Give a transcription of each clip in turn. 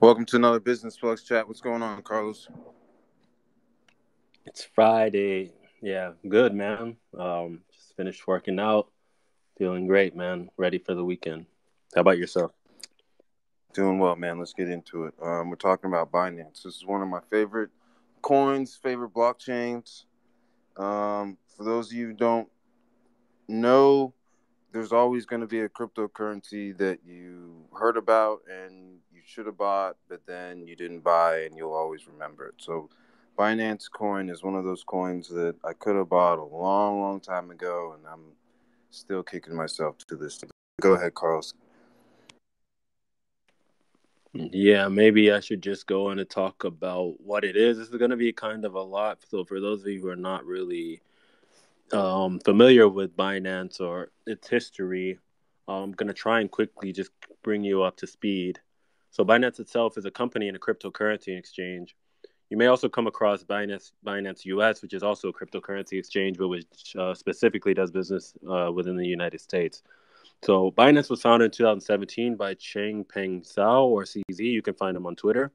Welcome to another Business Plugs chat. What's going on, Carlos? It's Friday. Yeah, good, man. Um, just finished working out. Feeling great, man. Ready for the weekend. How about yourself? Doing well, man. Let's get into it. Um, we're talking about Binance. This is one of my favorite coins, favorite blockchains. Um, for those of you who don't know, there's always going to be a cryptocurrency that you heard about and you should have bought, but then you didn't buy, and you'll always remember it. So, Binance coin is one of those coins that I could have bought a long, long time ago, and I'm still kicking myself to this. Go ahead, Carlos. Yeah, maybe I should just go in and talk about what it is. This is going to be kind of a lot. So, for those of you who are not really um, familiar with Binance or its history, I'm going to try and quickly just bring you up to speed. So, Binance itself is a company and a cryptocurrency exchange. You may also come across Binance, Binance US, which is also a cryptocurrency exchange, but which uh, specifically does business uh, within the United States. So, Binance was founded in 2017 by Changpeng Zhao or CZ. You can find him on Twitter.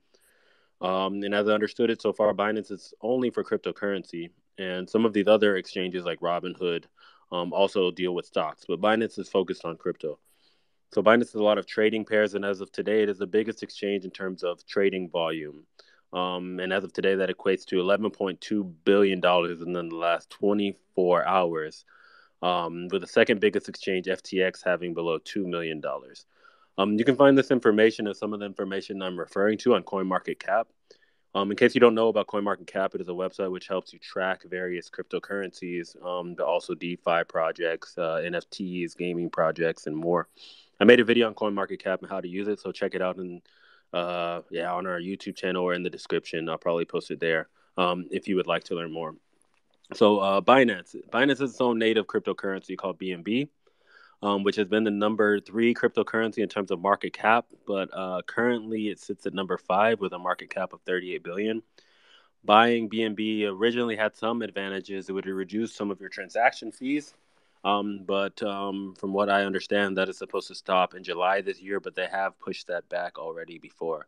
Um, and as I understood it so far, Binance is only for cryptocurrency. And some of these other exchanges like Robinhood um, also deal with stocks, but Binance is focused on crypto. So Binance has a lot of trading pairs, and as of today, it is the biggest exchange in terms of trading volume. Um, and as of today, that equates to $11.2 billion in the last 24 hours, um, with the second biggest exchange, FTX, having below $2 million. Um, you can find this information and some of the information I'm referring to on CoinMarketCap. Um, in case you don't know about CoinMarketCap, it is a website which helps you track various cryptocurrencies, um, but also DeFi projects, uh, NFTs, gaming projects, and more. I made a video on CoinMarketCap and how to use it, so check it out and uh, yeah, on our YouTube channel or in the description. I'll probably post it there um, if you would like to learn more. So uh, Binance, Binance is its own native cryptocurrency called BNB um, which has been the number three cryptocurrency in terms of market cap, but uh, currently it sits at number five with a market cap of 38 billion. Buying BNB originally had some advantages. It would reduce some of your transaction fees, um, but um, from what I understand, that is supposed to stop in July this year. But they have pushed that back already before.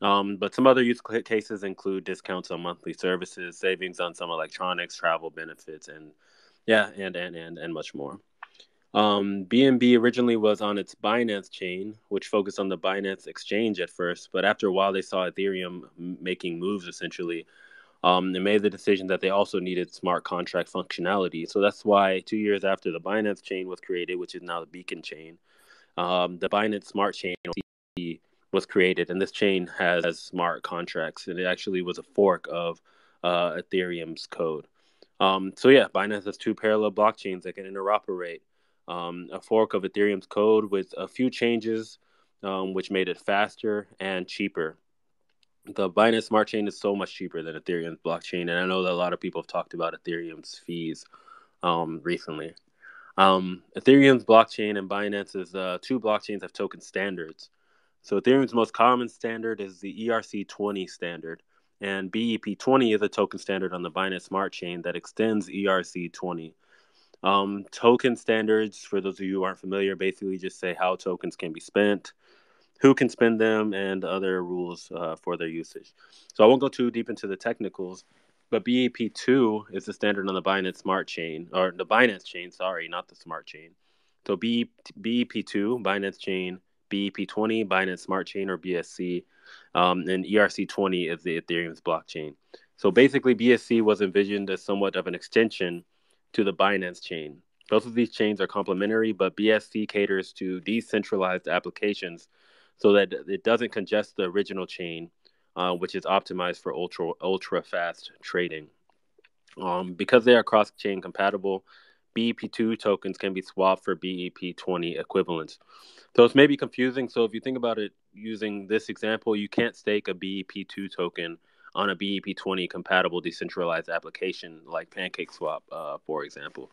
Um, but some other use cases include discounts on monthly services, savings on some electronics, travel benefits, and yeah, and and and and much more. Um, BNB originally was on its Binance chain, which focused on the Binance exchange at first, but after a while they saw Ethereum making moves essentially. Um, they made the decision that they also needed smart contract functionality. So that's why two years after the Binance chain was created, which is now the Beacon chain, um, the Binance Smart Chain was created, and this chain has smart contracts, and it actually was a fork of uh, Ethereum's code. Um, so yeah, Binance has two parallel blockchains that can interoperate um, a fork of Ethereum's code with a few changes, um, which made it faster and cheaper. The Binance Smart Chain is so much cheaper than Ethereum's blockchain, and I know that a lot of people have talked about Ethereum's fees um, recently. Um, Ethereum's blockchain and Binance's uh, two blockchains have token standards. So Ethereum's most common standard is the ERC20 standard, and BEP20 is a token standard on the Binance Smart Chain that extends ERC20. Um, token standards, for those of you who aren't familiar, basically just say how tokens can be spent, who can spend them, and other rules uh, for their usage. So I won't go too deep into the technicals, but BEP2 is the standard on the Binance Smart Chain, or the Binance Chain, sorry, not the Smart Chain. So BEP2, Binance Chain, BEP20, Binance Smart Chain, or BSC, um, and ERC20 is the Ethereum's blockchain. So basically, BSC was envisioned as somewhat of an extension to the Binance chain. Both of these chains are complementary, but BSC caters to decentralized applications so that it doesn't congest the original chain, uh, which is optimized for ultra ultra fast trading. Um, because they are cross chain compatible, BEP2 tokens can be swapped for BEP20 equivalents. So it's maybe confusing. So if you think about it using this example, you can't stake a BEP2 token on a BEP20 compatible decentralized application like PancakeSwap, uh, for example.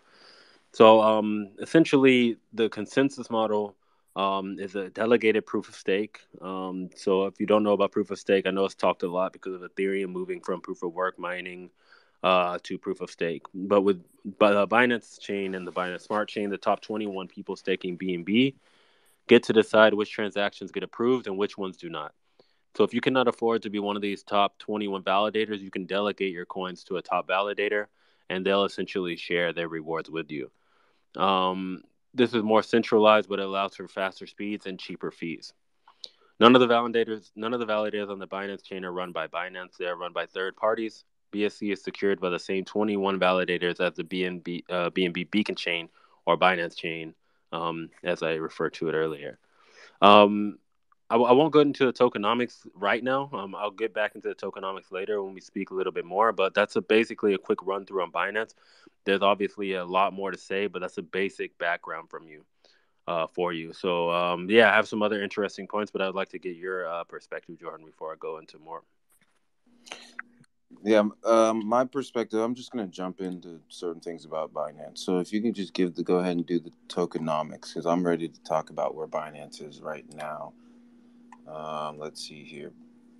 So um, essentially, the consensus model um, is a delegated proof of stake. Um, so if you don't know about proof of stake, I know it's talked a lot because of Ethereum moving from proof of work mining uh, to proof of stake. But with uh, Binance chain and the Binance Smart chain, the top 21 people staking BNB get to decide which transactions get approved and which ones do not. So if you cannot afford to be one of these top 21 validators, you can delegate your coins to a top validator, and they'll essentially share their rewards with you. Um, this is more centralized, but it allows for faster speeds and cheaper fees. None of the validators, none of the validators on the Binance chain are run by Binance. They are run by third parties. BSC is secured by the same 21 validators as the BNB, uh, BNB Beacon chain or Binance chain, um, as I referred to it earlier. Um, I, I, won't go into the tokenomics right now. Um, I'll get back into the tokenomics later when we speak a little bit more. But that's a, basically a quick run through on Binance. There's obviously a lot more to say, but that's a basic background from you uh, for you. So um, yeah, I have some other interesting points, but I'd like to get your uh, perspective, Jordan, before I go into more. Yeah, um, my perspective. I'm just gonna jump into certain things about Binance. So if you can just give the go ahead and do the tokenomics, because I'm ready to talk about where Binance is right now. Um, let's see here.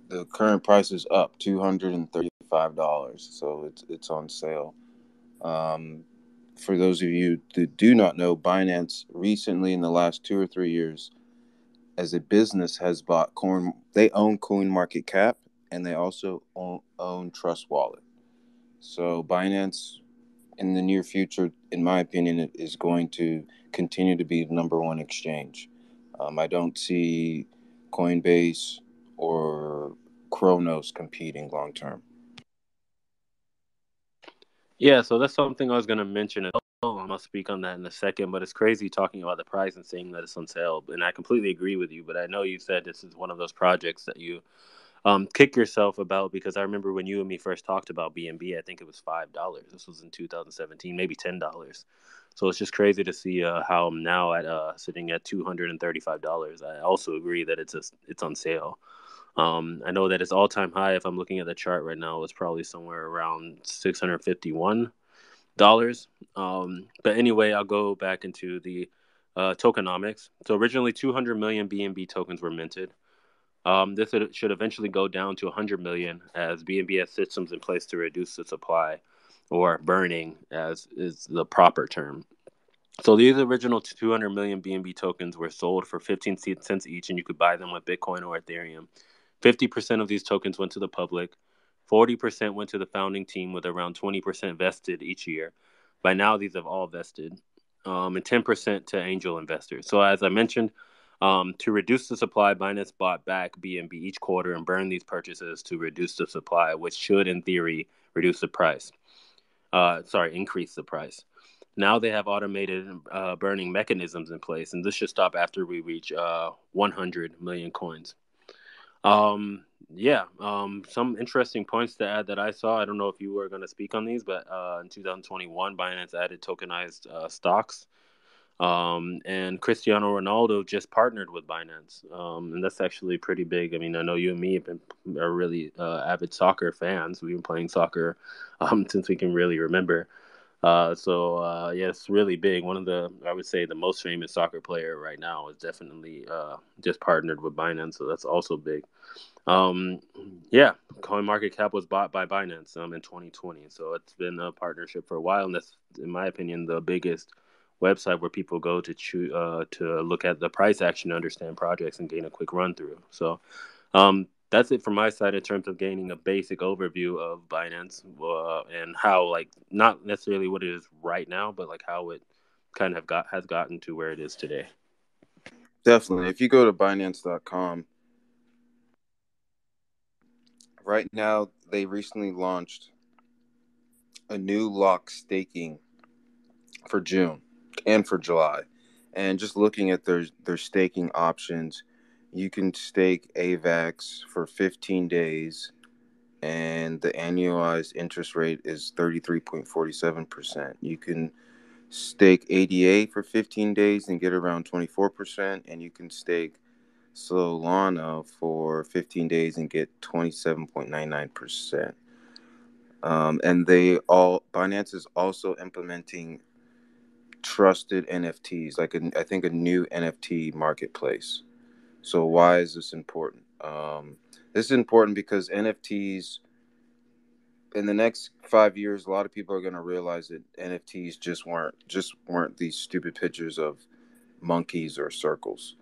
The current price is up two hundred and thirty-five dollars, so it's it's on sale. Um, for those of you that do not know, Binance recently, in the last two or three years, as a business, has bought Coin. They own Coin Market Cap, and they also own, own Trust Wallet. So Binance, in the near future, in my opinion, is going to continue to be the number one exchange. Um, I don't see Coinbase or Cronos competing long term. Yeah, so that's something I was going to mention. I'm gonna speak on that in a second, but it's crazy talking about the price and saying that it's on sale. And I completely agree with you. But I know you said this is one of those projects that you um, kick yourself about because I remember when you and me first talked about BNB, I think it was five dollars. This was in 2017, maybe ten dollars. So it's just crazy to see uh, how I'm now at uh, sitting at two hundred and thirty-five dollars. I also agree that it's a, it's on sale. Um, I know that it's all time high. If I'm looking at the chart right now, it's probably somewhere around 651 dollars. Um, but anyway, I'll go back into the uh, tokenomics. So originally, 200 million BNB tokens were minted. Um, this should eventually go down to 100 million as BNB has systems in place to reduce the supply, or burning, as is the proper term. So these original 200 million BNB tokens were sold for 15 cents each, and you could buy them with Bitcoin or Ethereum. 50% of these tokens went to the public, 40% went to the founding team, with around 20% vested each year. By now, these have all vested, um, and 10% to angel investors. So, as I mentioned, um, to reduce the supply, Binance bought back BNB each quarter and burned these purchases to reduce the supply, which should, in theory, reduce the price. Uh, sorry, increase the price. Now they have automated uh, burning mechanisms in place, and this should stop after we reach uh, 100 million coins. Um, yeah, um, some interesting points to add that I saw. I don't know if you were going to speak on these, but uh, in 2021, Binance added tokenized uh, stocks. Um, and Cristiano Ronaldo just partnered with Binance. Um, and that's actually pretty big. I mean, I know you and me have been, are really uh, avid soccer fans. We've been playing soccer um, since we can really remember. Uh, so uh, yeah, it's really big. One of the I would say the most famous soccer player right now is definitely uh, just partnered with Binance, so that's also big. Um, yeah, Coin Market Cap was bought by Binance um, in 2020, so it's been a partnership for a while, and that's, in my opinion, the biggest website where people go to choo- uh, to look at the price action, understand projects, and gain a quick run through. So um, that's it from my side in terms of gaining a basic overview of Binance uh, and how, like, not necessarily what it is right now, but like how it kind of got has gotten to where it is today. Definitely. If you go to Binance.com, right now they recently launched a new lock staking for June and for July. And just looking at their their staking options, you can stake AVAX for 15 days, and the annualized interest rate is 33.47%. You can stake ADA for 15 days and get around 24%, and you can stake Solana for 15 days and get 27.99%. Um, and they all Binance is also implementing trusted NFTs, like a, I think a new NFT marketplace. So why is this important? Um, this is important because NFTs in the next five years, a lot of people are going to realize that NFTs just weren't just weren't these stupid pictures of monkeys or circles.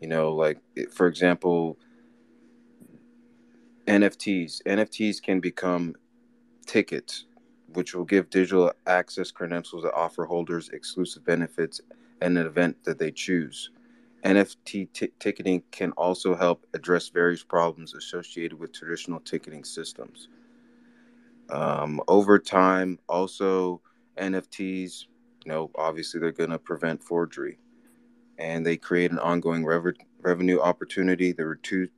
You know, like for example, NFTs. NFTs can become tickets, which will give digital access credentials that offer holders exclusive benefits and an event that they choose. NFT t- ticketing can also help address various problems associated with traditional ticketing systems. Um, over time, also NFTs, you know, obviously they're going to prevent forgery, and they create an ongoing rev- revenue opportunity. They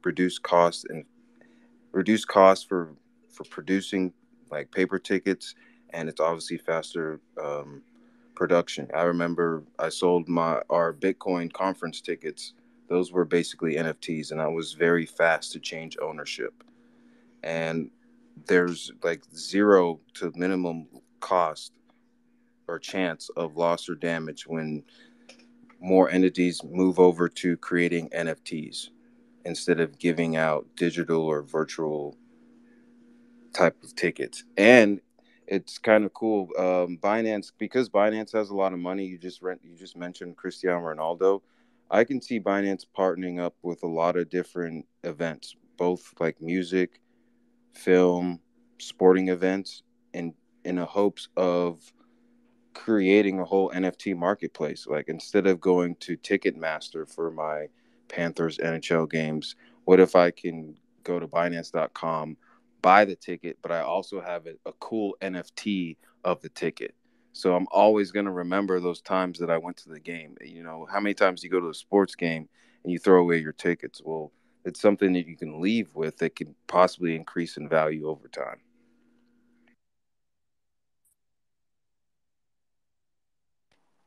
reduce costs and reduce costs for for producing like paper tickets, and it's obviously faster um, production. I remember I sold my our Bitcoin conference tickets. Those were basically NFTs, and I was very fast to change ownership. And there's like zero to minimum cost or chance of loss or damage when more entities move over to creating NFTs instead of giving out digital or virtual type of tickets. And it's kind of cool. Um, Binance because Binance has a lot of money. You just rent. You just mentioned Cristiano Ronaldo. I can see Binance partnering up with a lot of different events, both like music, film, sporting events, in in the hopes of creating a whole NFT marketplace. Like instead of going to Ticketmaster for my Panthers NHL games, what if I can go to Binance.com buy the ticket, but I also have a, a cool NFT of the ticket. So I'm always going to remember those times that I went to the game. You know, how many times you go to a sports game and you throw away your tickets? Well, it's something that you can leave with that can possibly increase in value over time.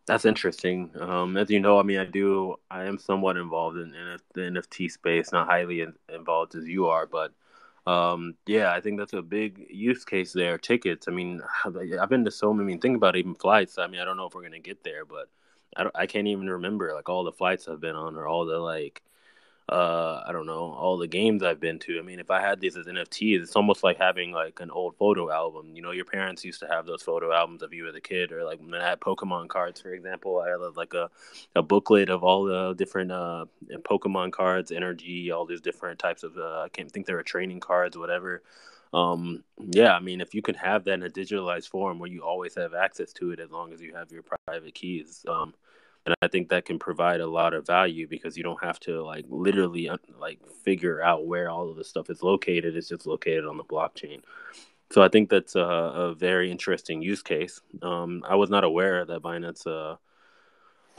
That's interesting. Um, as you know, I mean, I do. I am somewhat involved in, in the NFT space, not highly in, involved as you are, but um, yeah, I think that's a big use case there. Tickets. I mean, I've been to so many. I mean, think about even flights. I mean, I don't know if we're gonna get there, but I, I can't even remember like all the flights I've been on or all the like uh i don't know all the games i've been to. I mean if i had these as nfts it's almost like having like an old photo album. You know your parents used to have those photo albums of you as a kid or like when i had pokemon cards for example i had like a, a booklet of all the different uh pokemon cards energy all these different types of uh, i can't think there were training cards whatever. Um yeah i mean if you can have that in a digitalized form where you always have access to it as long as you have your private keys um and I think that can provide a lot of value because you don't have to like literally like figure out where all of this stuff is located. It's just located on the blockchain. So I think that's a, a very interesting use case. Um, I was not aware that Binance uh,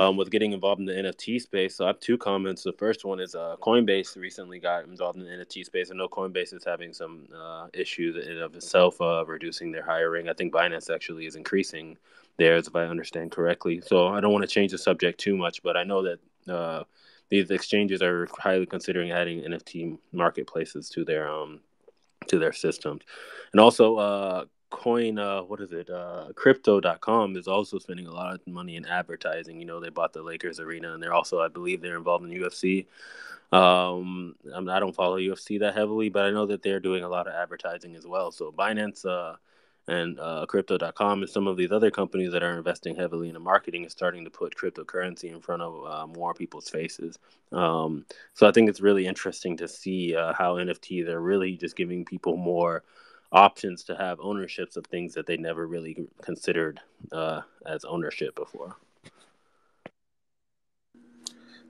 um, was getting involved in the NFT space. So I have two comments. The first one is uh, Coinbase recently got involved in the NFT space. I know Coinbase is having some uh, issues in of itself uh, reducing their hiring. I think Binance actually is increasing theirs, if I understand correctly. So I don't want to change the subject too much, but I know that uh, these exchanges are highly considering adding NFT marketplaces to their um to their systems, and also uh, coin uh, what is it uh, crypto.com is also spending a lot of money in advertising. You know they bought the lakers arena and they're also i believe they're involved in ufc um, i don't follow ufc that heavily but i know that they're doing a lot of advertising as well. So binance uh, and uh, crypto.com and some of these other companies that are investing heavily in marketing is starting to put cryptocurrency in front of uh, more people's faces. Um, so i think it's really interesting to see uh, how nfts are really just giving people more options to have ownerships of things that they never really considered uh, as ownership before.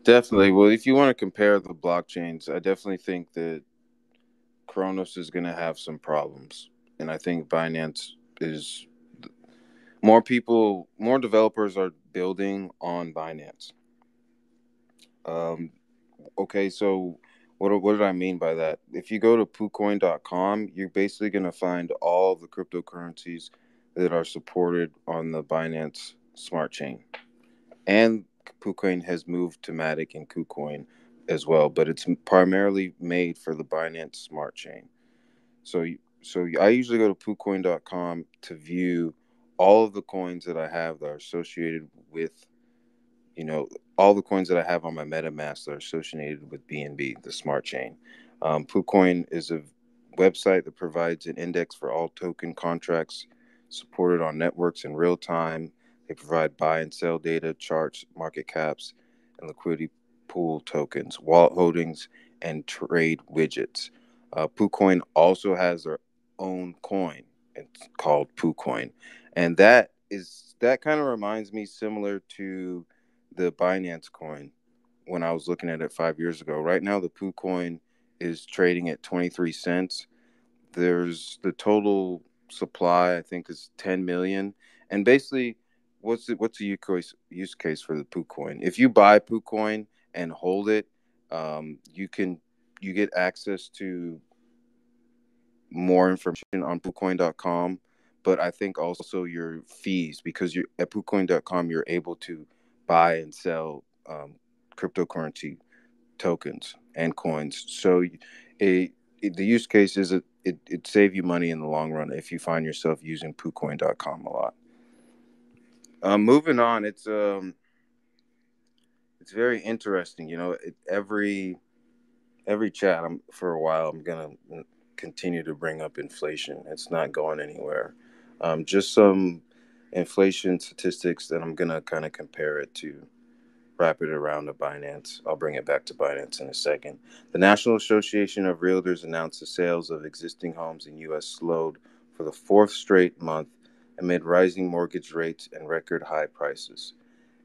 Definitely. Well if you want to compare the blockchains i definitely think that Cronos is going to have some problems. And I think Binance is more people, more developers are building on Binance. Um, okay, so what what did I mean by that? If you go to PooCoin.com, you're basically going to find all the cryptocurrencies that are supported on the Binance Smart Chain, and PooCoin has moved to Matic and KuCoin as well, but it's primarily made for the Binance Smart Chain. So so I usually go to PooCoin.com to view all of the coins that I have that are associated with, you know, all the coins that I have on my MetaMask are associated with BNB, the smart chain. Um, PooCoin is a website that provides an index for all token contracts supported on networks in real time. They provide buy and sell data, charts, market caps, and liquidity pool tokens, wallet holdings, and trade widgets. Uh, PooCoin also has their own coin. It's called PooCoin, and that is that kind of reminds me similar to the Binance coin when I was looking at it five years ago. Right now, the Poo coin is trading at 23 cents. There's the total supply, I think, is 10 million. And basically, what's the, what's the use case, for the Poo coin? If you buy Poo coin and hold it, um, you can you get access to more information on PooCoin.com. But I think also your fees because you at PooCoin.com you're able to buy and sell um, cryptocurrency tokens and coins. So a, the use case is it, it it save you money in the long run if you find yourself using PooCoin.com a lot. Um, moving on, it's um, it's very interesting. You know, it, every every chat I'm for a while, I'm gonna continue to bring up inflation. It's not going anywhere. Um, just some inflation statistics that I'm gonna kind of compare it to wrap it around to Binance. I'll bring it back to Binance in a second. The National Association of Realtors announced the sales of existing homes in U.S. slowed for the fourth straight month amid rising mortgage rates and record high prices.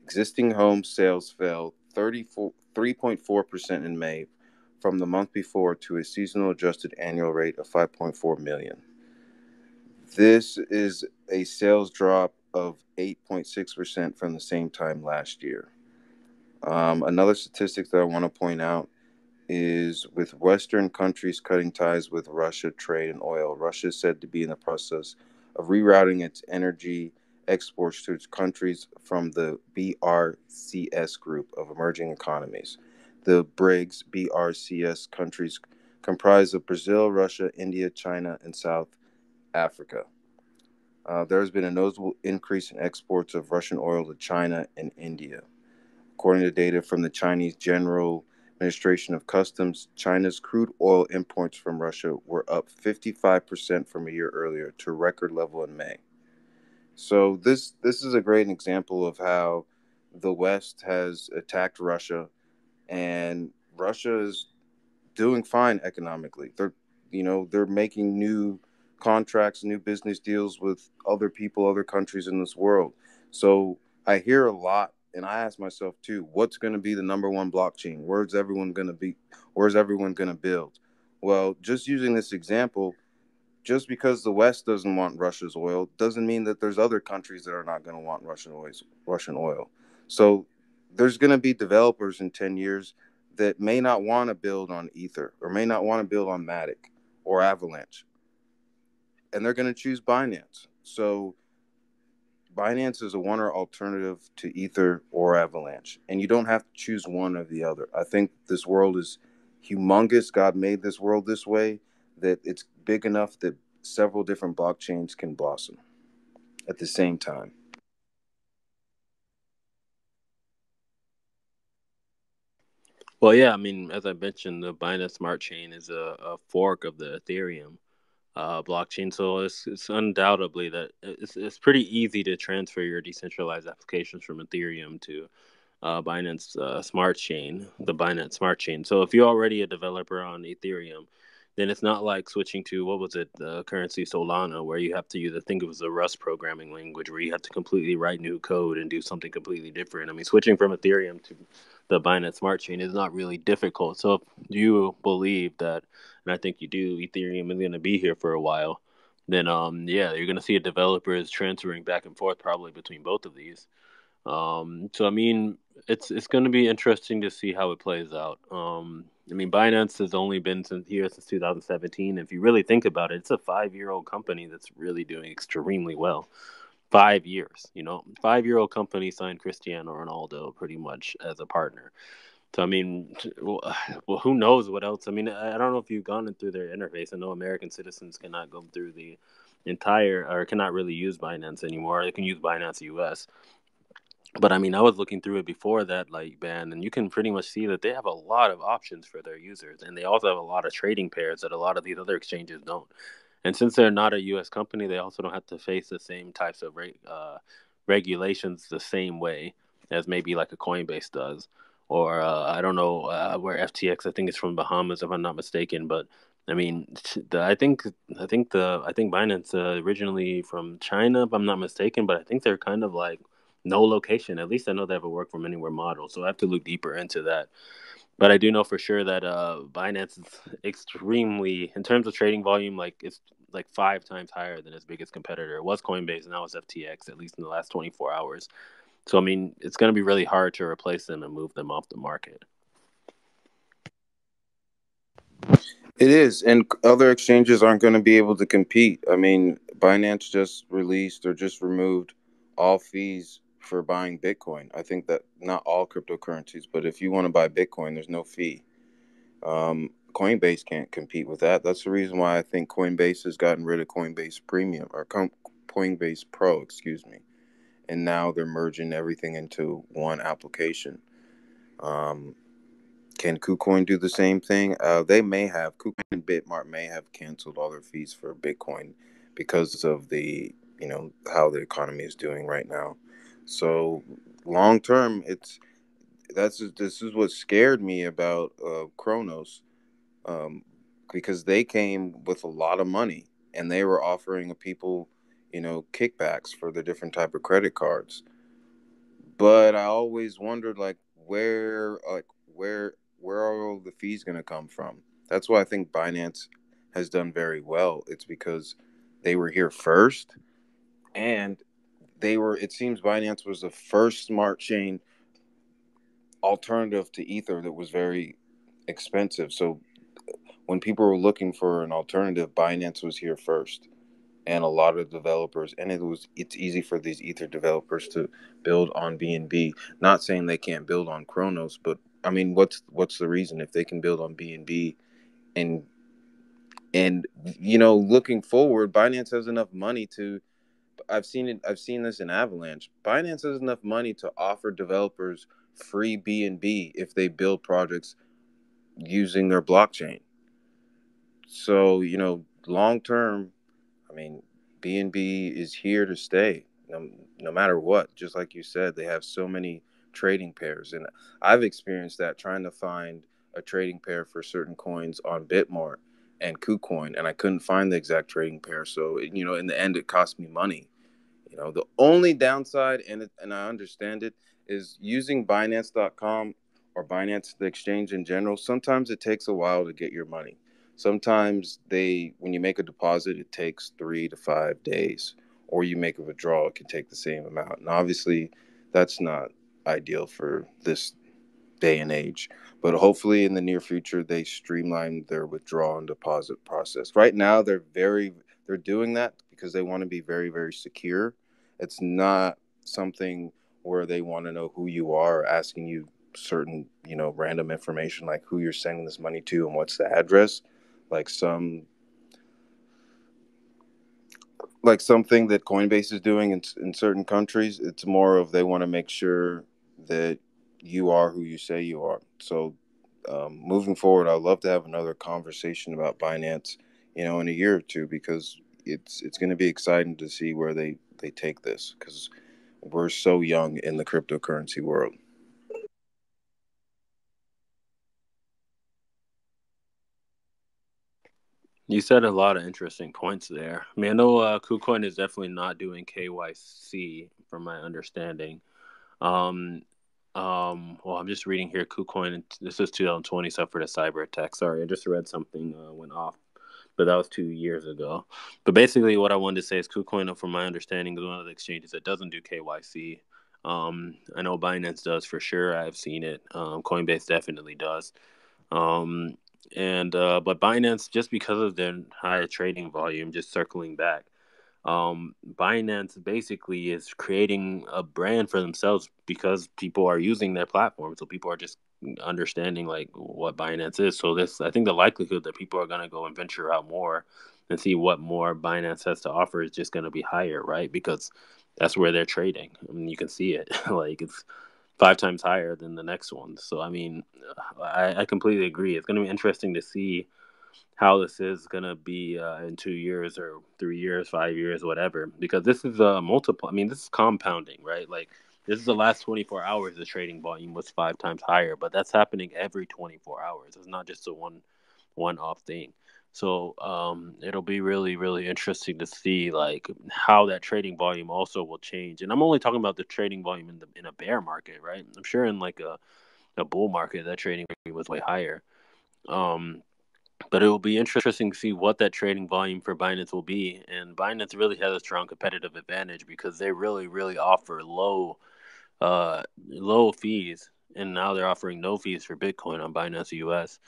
Existing home sales fell 3.4% in May from the month before to a seasonal adjusted annual rate of 5.4 million. This is a sales drop of 8.6% from the same time last year. Um, another statistic that I want to point out is with Western countries cutting ties with Russia trade and oil, Russia is said to be in the process of rerouting its energy exports to its countries from the BRICS group of emerging economies. The BRICS BRCS countries comprise of Brazil, Russia, India, China, and South Africa. Uh, there has been a notable increase in exports of Russian oil to China and India. According to data from the Chinese General Administration of Customs, China's crude oil imports from Russia were up 55% from a year earlier to record level in May. So this this is a great example of how the West has attacked Russia and Russia is doing fine economically. They're you know, they're making new contracts, new business deals with other people, other countries in this world. So I hear a lot and I ask myself too, what's going to be the number one blockchain? Where's everyone going to be? Where's everyone going to build? Well, just using this example, just because the West doesn't want Russia's oil doesn't mean that there's other countries that are not going to want Russian oil. Russian oil. So there's going to be developers in 10 years that may not want to build on Ether or may not want to build on Matic or Avalanche. And they're going to choose Binance. So Binance is a one or alternative to Ether or Avalanche, and you don't have to choose one or the other. I think this world is humongous. God made this world this way that it's big enough that several different blockchains can blossom at the same time. Well, yeah, I mean, as I mentioned, the Binance Smart Chain is a, a fork of the Ethereum uh, blockchain. So it's, it's undoubtedly that it's, it's pretty easy to transfer your decentralized applications from Ethereum to uh, Binance uh, Smart Chain, the Binance Smart Chain. So if you're already a developer on Ethereum, then it's not like switching to what was it, the currency Solana, where you have to use, I think it was a Rust programming language, where you have to completely write new code and do something completely different. I mean, switching from Ethereum to the Binance Smart Chain is not really difficult. So if you believe that, and I think you do, Ethereum is going to be here for a while, then um, yeah, you're going to see a developers transferring back and forth probably between both of these. Um, so I mean, it's it's going to be interesting to see how it plays out. Um, I mean, Binance has only been since here since 2017. If you really think about it, it's a five year old company that's really doing extremely well. Five years, you know, five year old company signed Cristiano Ronaldo pretty much as a partner. So I mean, well, who knows what else? I mean, I don't know if you've gone through their interface. I know American citizens cannot go through the entire or cannot really use Binance anymore. They can use Binance US, but I mean, I was looking through it before that like ban, and you can pretty much see that they have a lot of options for their users, and they also have a lot of trading pairs that a lot of these other exchanges don't. And since they're not a U.S. company, they also don't have to face the same types of uh, regulations the same way as maybe like a Coinbase does, or uh, I don't know uh, where FTX. I think it's from Bahamas, if I'm not mistaken, but I mean, the, I think I think the I think Binance uh, originally from China, if I'm not mistaken, but I think they're kind of like no location. At least I know they have a work from anywhere model, so I have to look deeper into that. But I do know for sure that uh, Binance is extremely, in terms of trading volume, like it's like five times higher than its biggest competitor. It was Coinbase, and now it's FTX. At least in the last 24 hours. So I mean, it's going to be really hard to replace them and move them off the market. It is, and other exchanges aren't going to be able to compete. I mean, Binance just released or just removed all fees for buying Bitcoin. I think that not all cryptocurrencies, but if you want to buy Bitcoin, there's no fee. Um, Coinbase can't compete with that. That's the reason why I think Coinbase has gotten rid of Coinbase Premium or Coinbase Pro, excuse me, and now they're merging everything into one application. Um, can KuCoin do the same thing? Uh, they may have. KuCoin and Bitmart may have canceled all their fees for Bitcoin because of the you know how the economy is doing right now. So long term, it's that's this is what scared me about uh, Cronos, um, because they came with a lot of money and they were offering people, you know, kickbacks for the different type of credit cards. But I always wondered, like, where, like, where where are all the fees going to come from? That's why I think Binance has done very well. It's because they were here first, and they were. It seems Binance was the first smart chain alternative to Ether that was very expensive. So when people were looking for an alternative, Binance was here first and a lot of developers and it was it's easy for these ether developers to build on bnb not saying they can't build on Cronos but I mean, what's what's the reason if they can build on BNB and and you know, looking forward, Binance has enough money to I've seen it I've seen this in Avalanche. Binance has enough money to offer developers free BNB if they build projects using their blockchain. So, you know, long term, I mean, BNB is here to stay no, no matter what. Just like you said, they have so many trading pairs. And I've experienced that trying to find a trading pair for certain coins on Bitmart and KuCoin, and I couldn't find the exact trading pair. So, you know, in the end, it cost me money. You know, the only downside, and it, and I understand it, is using Binance.com or Binance the exchange in general. Sometimes it takes a while to get your money. Sometimes they, when you make a deposit, it takes three to five days, or you make a withdrawal, it can take the same amount. And obviously, that's not ideal for this day and age. But hopefully, in the near future, they streamline their withdrawal and deposit process. Right now, they're very they're doing that because they want to be very very secure. It's not something where they want to know who you are, asking you certain you know random information like who you're sending this money to and what's the address. Like some like something that Coinbase is doing in, in certain countries. It's more of they want to make sure that you are who you say you are. So, um, moving forward, I'd love to have another conversation about Binance, you know, in a year or two because it's it's going to be exciting to see where they they take this because we're so young in the cryptocurrency world. You said a lot of interesting points there. I mean, I know uh, KuCoin is definitely not doing KYC, from my understanding. Um, um, well, I'm just reading here. KuCoin. This is 2020, so for the cyber attack. Sorry, I just read something uh, went off, but that was two years ago. But basically, what I wanted to say is KuCoin, from my understanding, is one of the exchanges that doesn't do KYC. Um, I know Binance does for sure. I've seen it. Um, Coinbase definitely does. Um, and uh, but Binance, just because of their high trading volume, just circling back, um, Binance basically is creating a brand for themselves because people are using their platform. So people are just understanding like what Binance is. So this, I think, the likelihood that people are going to go and venture out more and see what more Binance has to offer is just going to be higher, right? Because that's where they're trading. I mean, you can see it. like it's five times higher than the next one. So I mean, I, I completely agree. It's going to be interesting to see how this is going to be uh, in two years or three years, five years, whatever. Because this is a multiple. I mean, this is compounding, right? Like this is the last 24 hours. The trading volume was five times higher, but that's happening every 24 hours. It's not just a one one off thing. So um, it'll be really, really interesting to see like how that trading volume also will change. And I'm only talking about the trading volume in the in a bear market, right? I'm sure in like a a bull market that trading was way higher. Um, but it will be interesting to see what that trading volume for Binance will be. And Binance really has a strong competitive advantage because they really, really offer low, uh, low fees, and now they're offering no fees for Bitcoin on Binance US.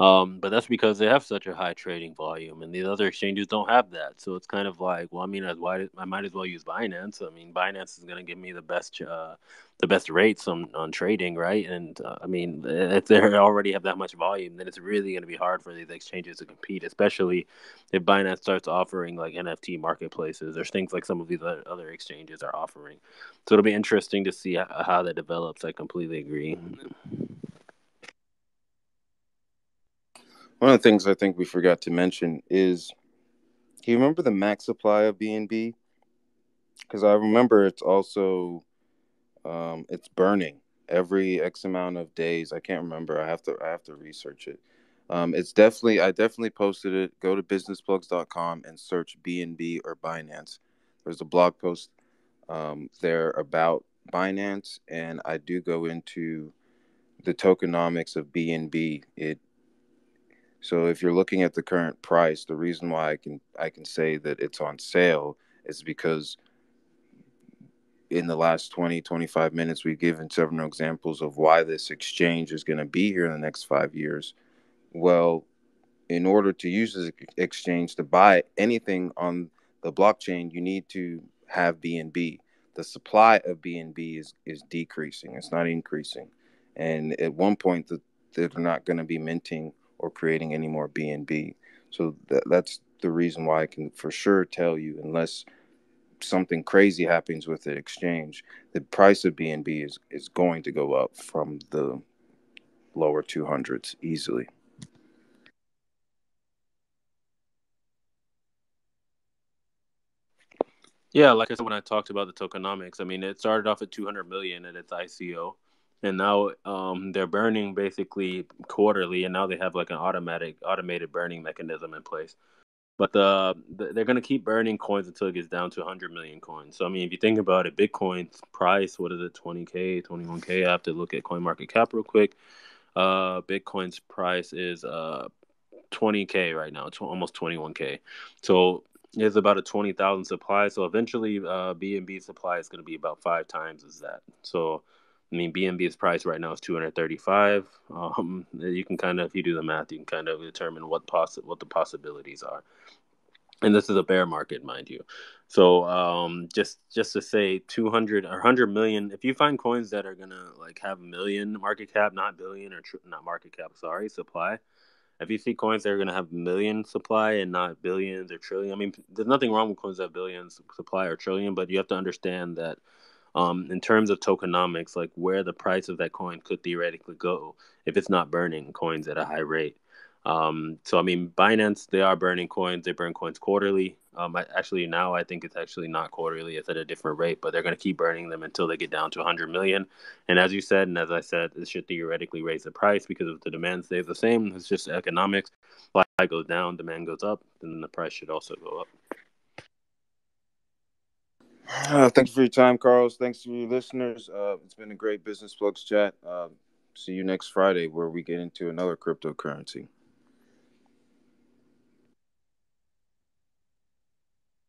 Um, but that's because they have such a high trading volume, and these other exchanges don't have that. So it's kind of like, well, I mean, why I might as well use Binance. I mean, Binance is going to give me the best, uh, the best rates on, on trading, right? And uh, I mean, if they already have that much volume, then it's really going to be hard for these exchanges to compete, especially if Binance starts offering like NFT marketplaces or things like some of these other exchanges are offering. So it'll be interesting to see how, how that develops. I completely agree. One of the things I think we forgot to mention is, do you remember the max supply of BNB? Because I remember it's also, um, it's burning every X amount of days. I can't remember. I have to I have to research it. Um, it's definitely I definitely posted it. Go to businessplugs.com and search BNB or Binance. There's a blog post um, there about Binance, and I do go into the tokenomics of BNB. It so if you're looking at the current price, the reason why I can I can say that it's on sale is because in the last 20 25 minutes we've given several examples of why this exchange is going to be here in the next 5 years. Well, in order to use this exchange to buy anything on the blockchain, you need to have BNB. The supply of BNB is is decreasing. It's not increasing. And at one point the, they're not going to be minting or creating any more BNB. So that, that's the reason why I can for sure tell you, unless something crazy happens with the exchange, the price of BNB is, is going to go up from the lower 200s easily. Yeah, like I said when I talked about the tokenomics, I mean it started off at 200 million at its ICO and now um, they're burning basically quarterly, and now they have like an automatic automated burning mechanism in place. But the, the they're gonna keep burning coins until it gets down to 100 million coins. So I mean, if you think about it, Bitcoin's price, what is it, 20k, 21k? I have to look at Coin Market Cap real quick. Uh, Bitcoin's price is uh 20k right now, it's almost 21k. So it's about a 20,000 supply. So eventually, uh, BNB supply is going to be about five times as that. So I mean, BNB's price right now is 235. Um, you can kind of, if you do the math, you can kind of determine what poss- what the possibilities are. And this is a bear market, mind you. So um, just just to say, 200 or 100 million. If you find coins that are gonna like have a million market cap, not billion or tr- not market cap, sorry, supply. If you see coins that are gonna have million supply and not billions or trillion, I mean, there's nothing wrong with coins that have billions supply or trillion, but you have to understand that um, in terms of tokenomics, like where the price of that coin could theoretically go if it's not burning coins at a high rate. Um, so I mean, Binance they are burning coins. They burn coins quarterly. Um, I, actually now I think it's actually not quarterly. It's at a different rate, but they're going to keep burning them until they get down to 100 million. And as you said, and as I said, this should theoretically raise the price because if the demand stays the same, it's just economics. Supply goes down, demand goes up, then the price should also go up. Uh, thank you for your time, Carlos. Thanks to you listeners. Uh, it's been a great business plugs chat. Uh, see you next Friday where we get into another cryptocurrency.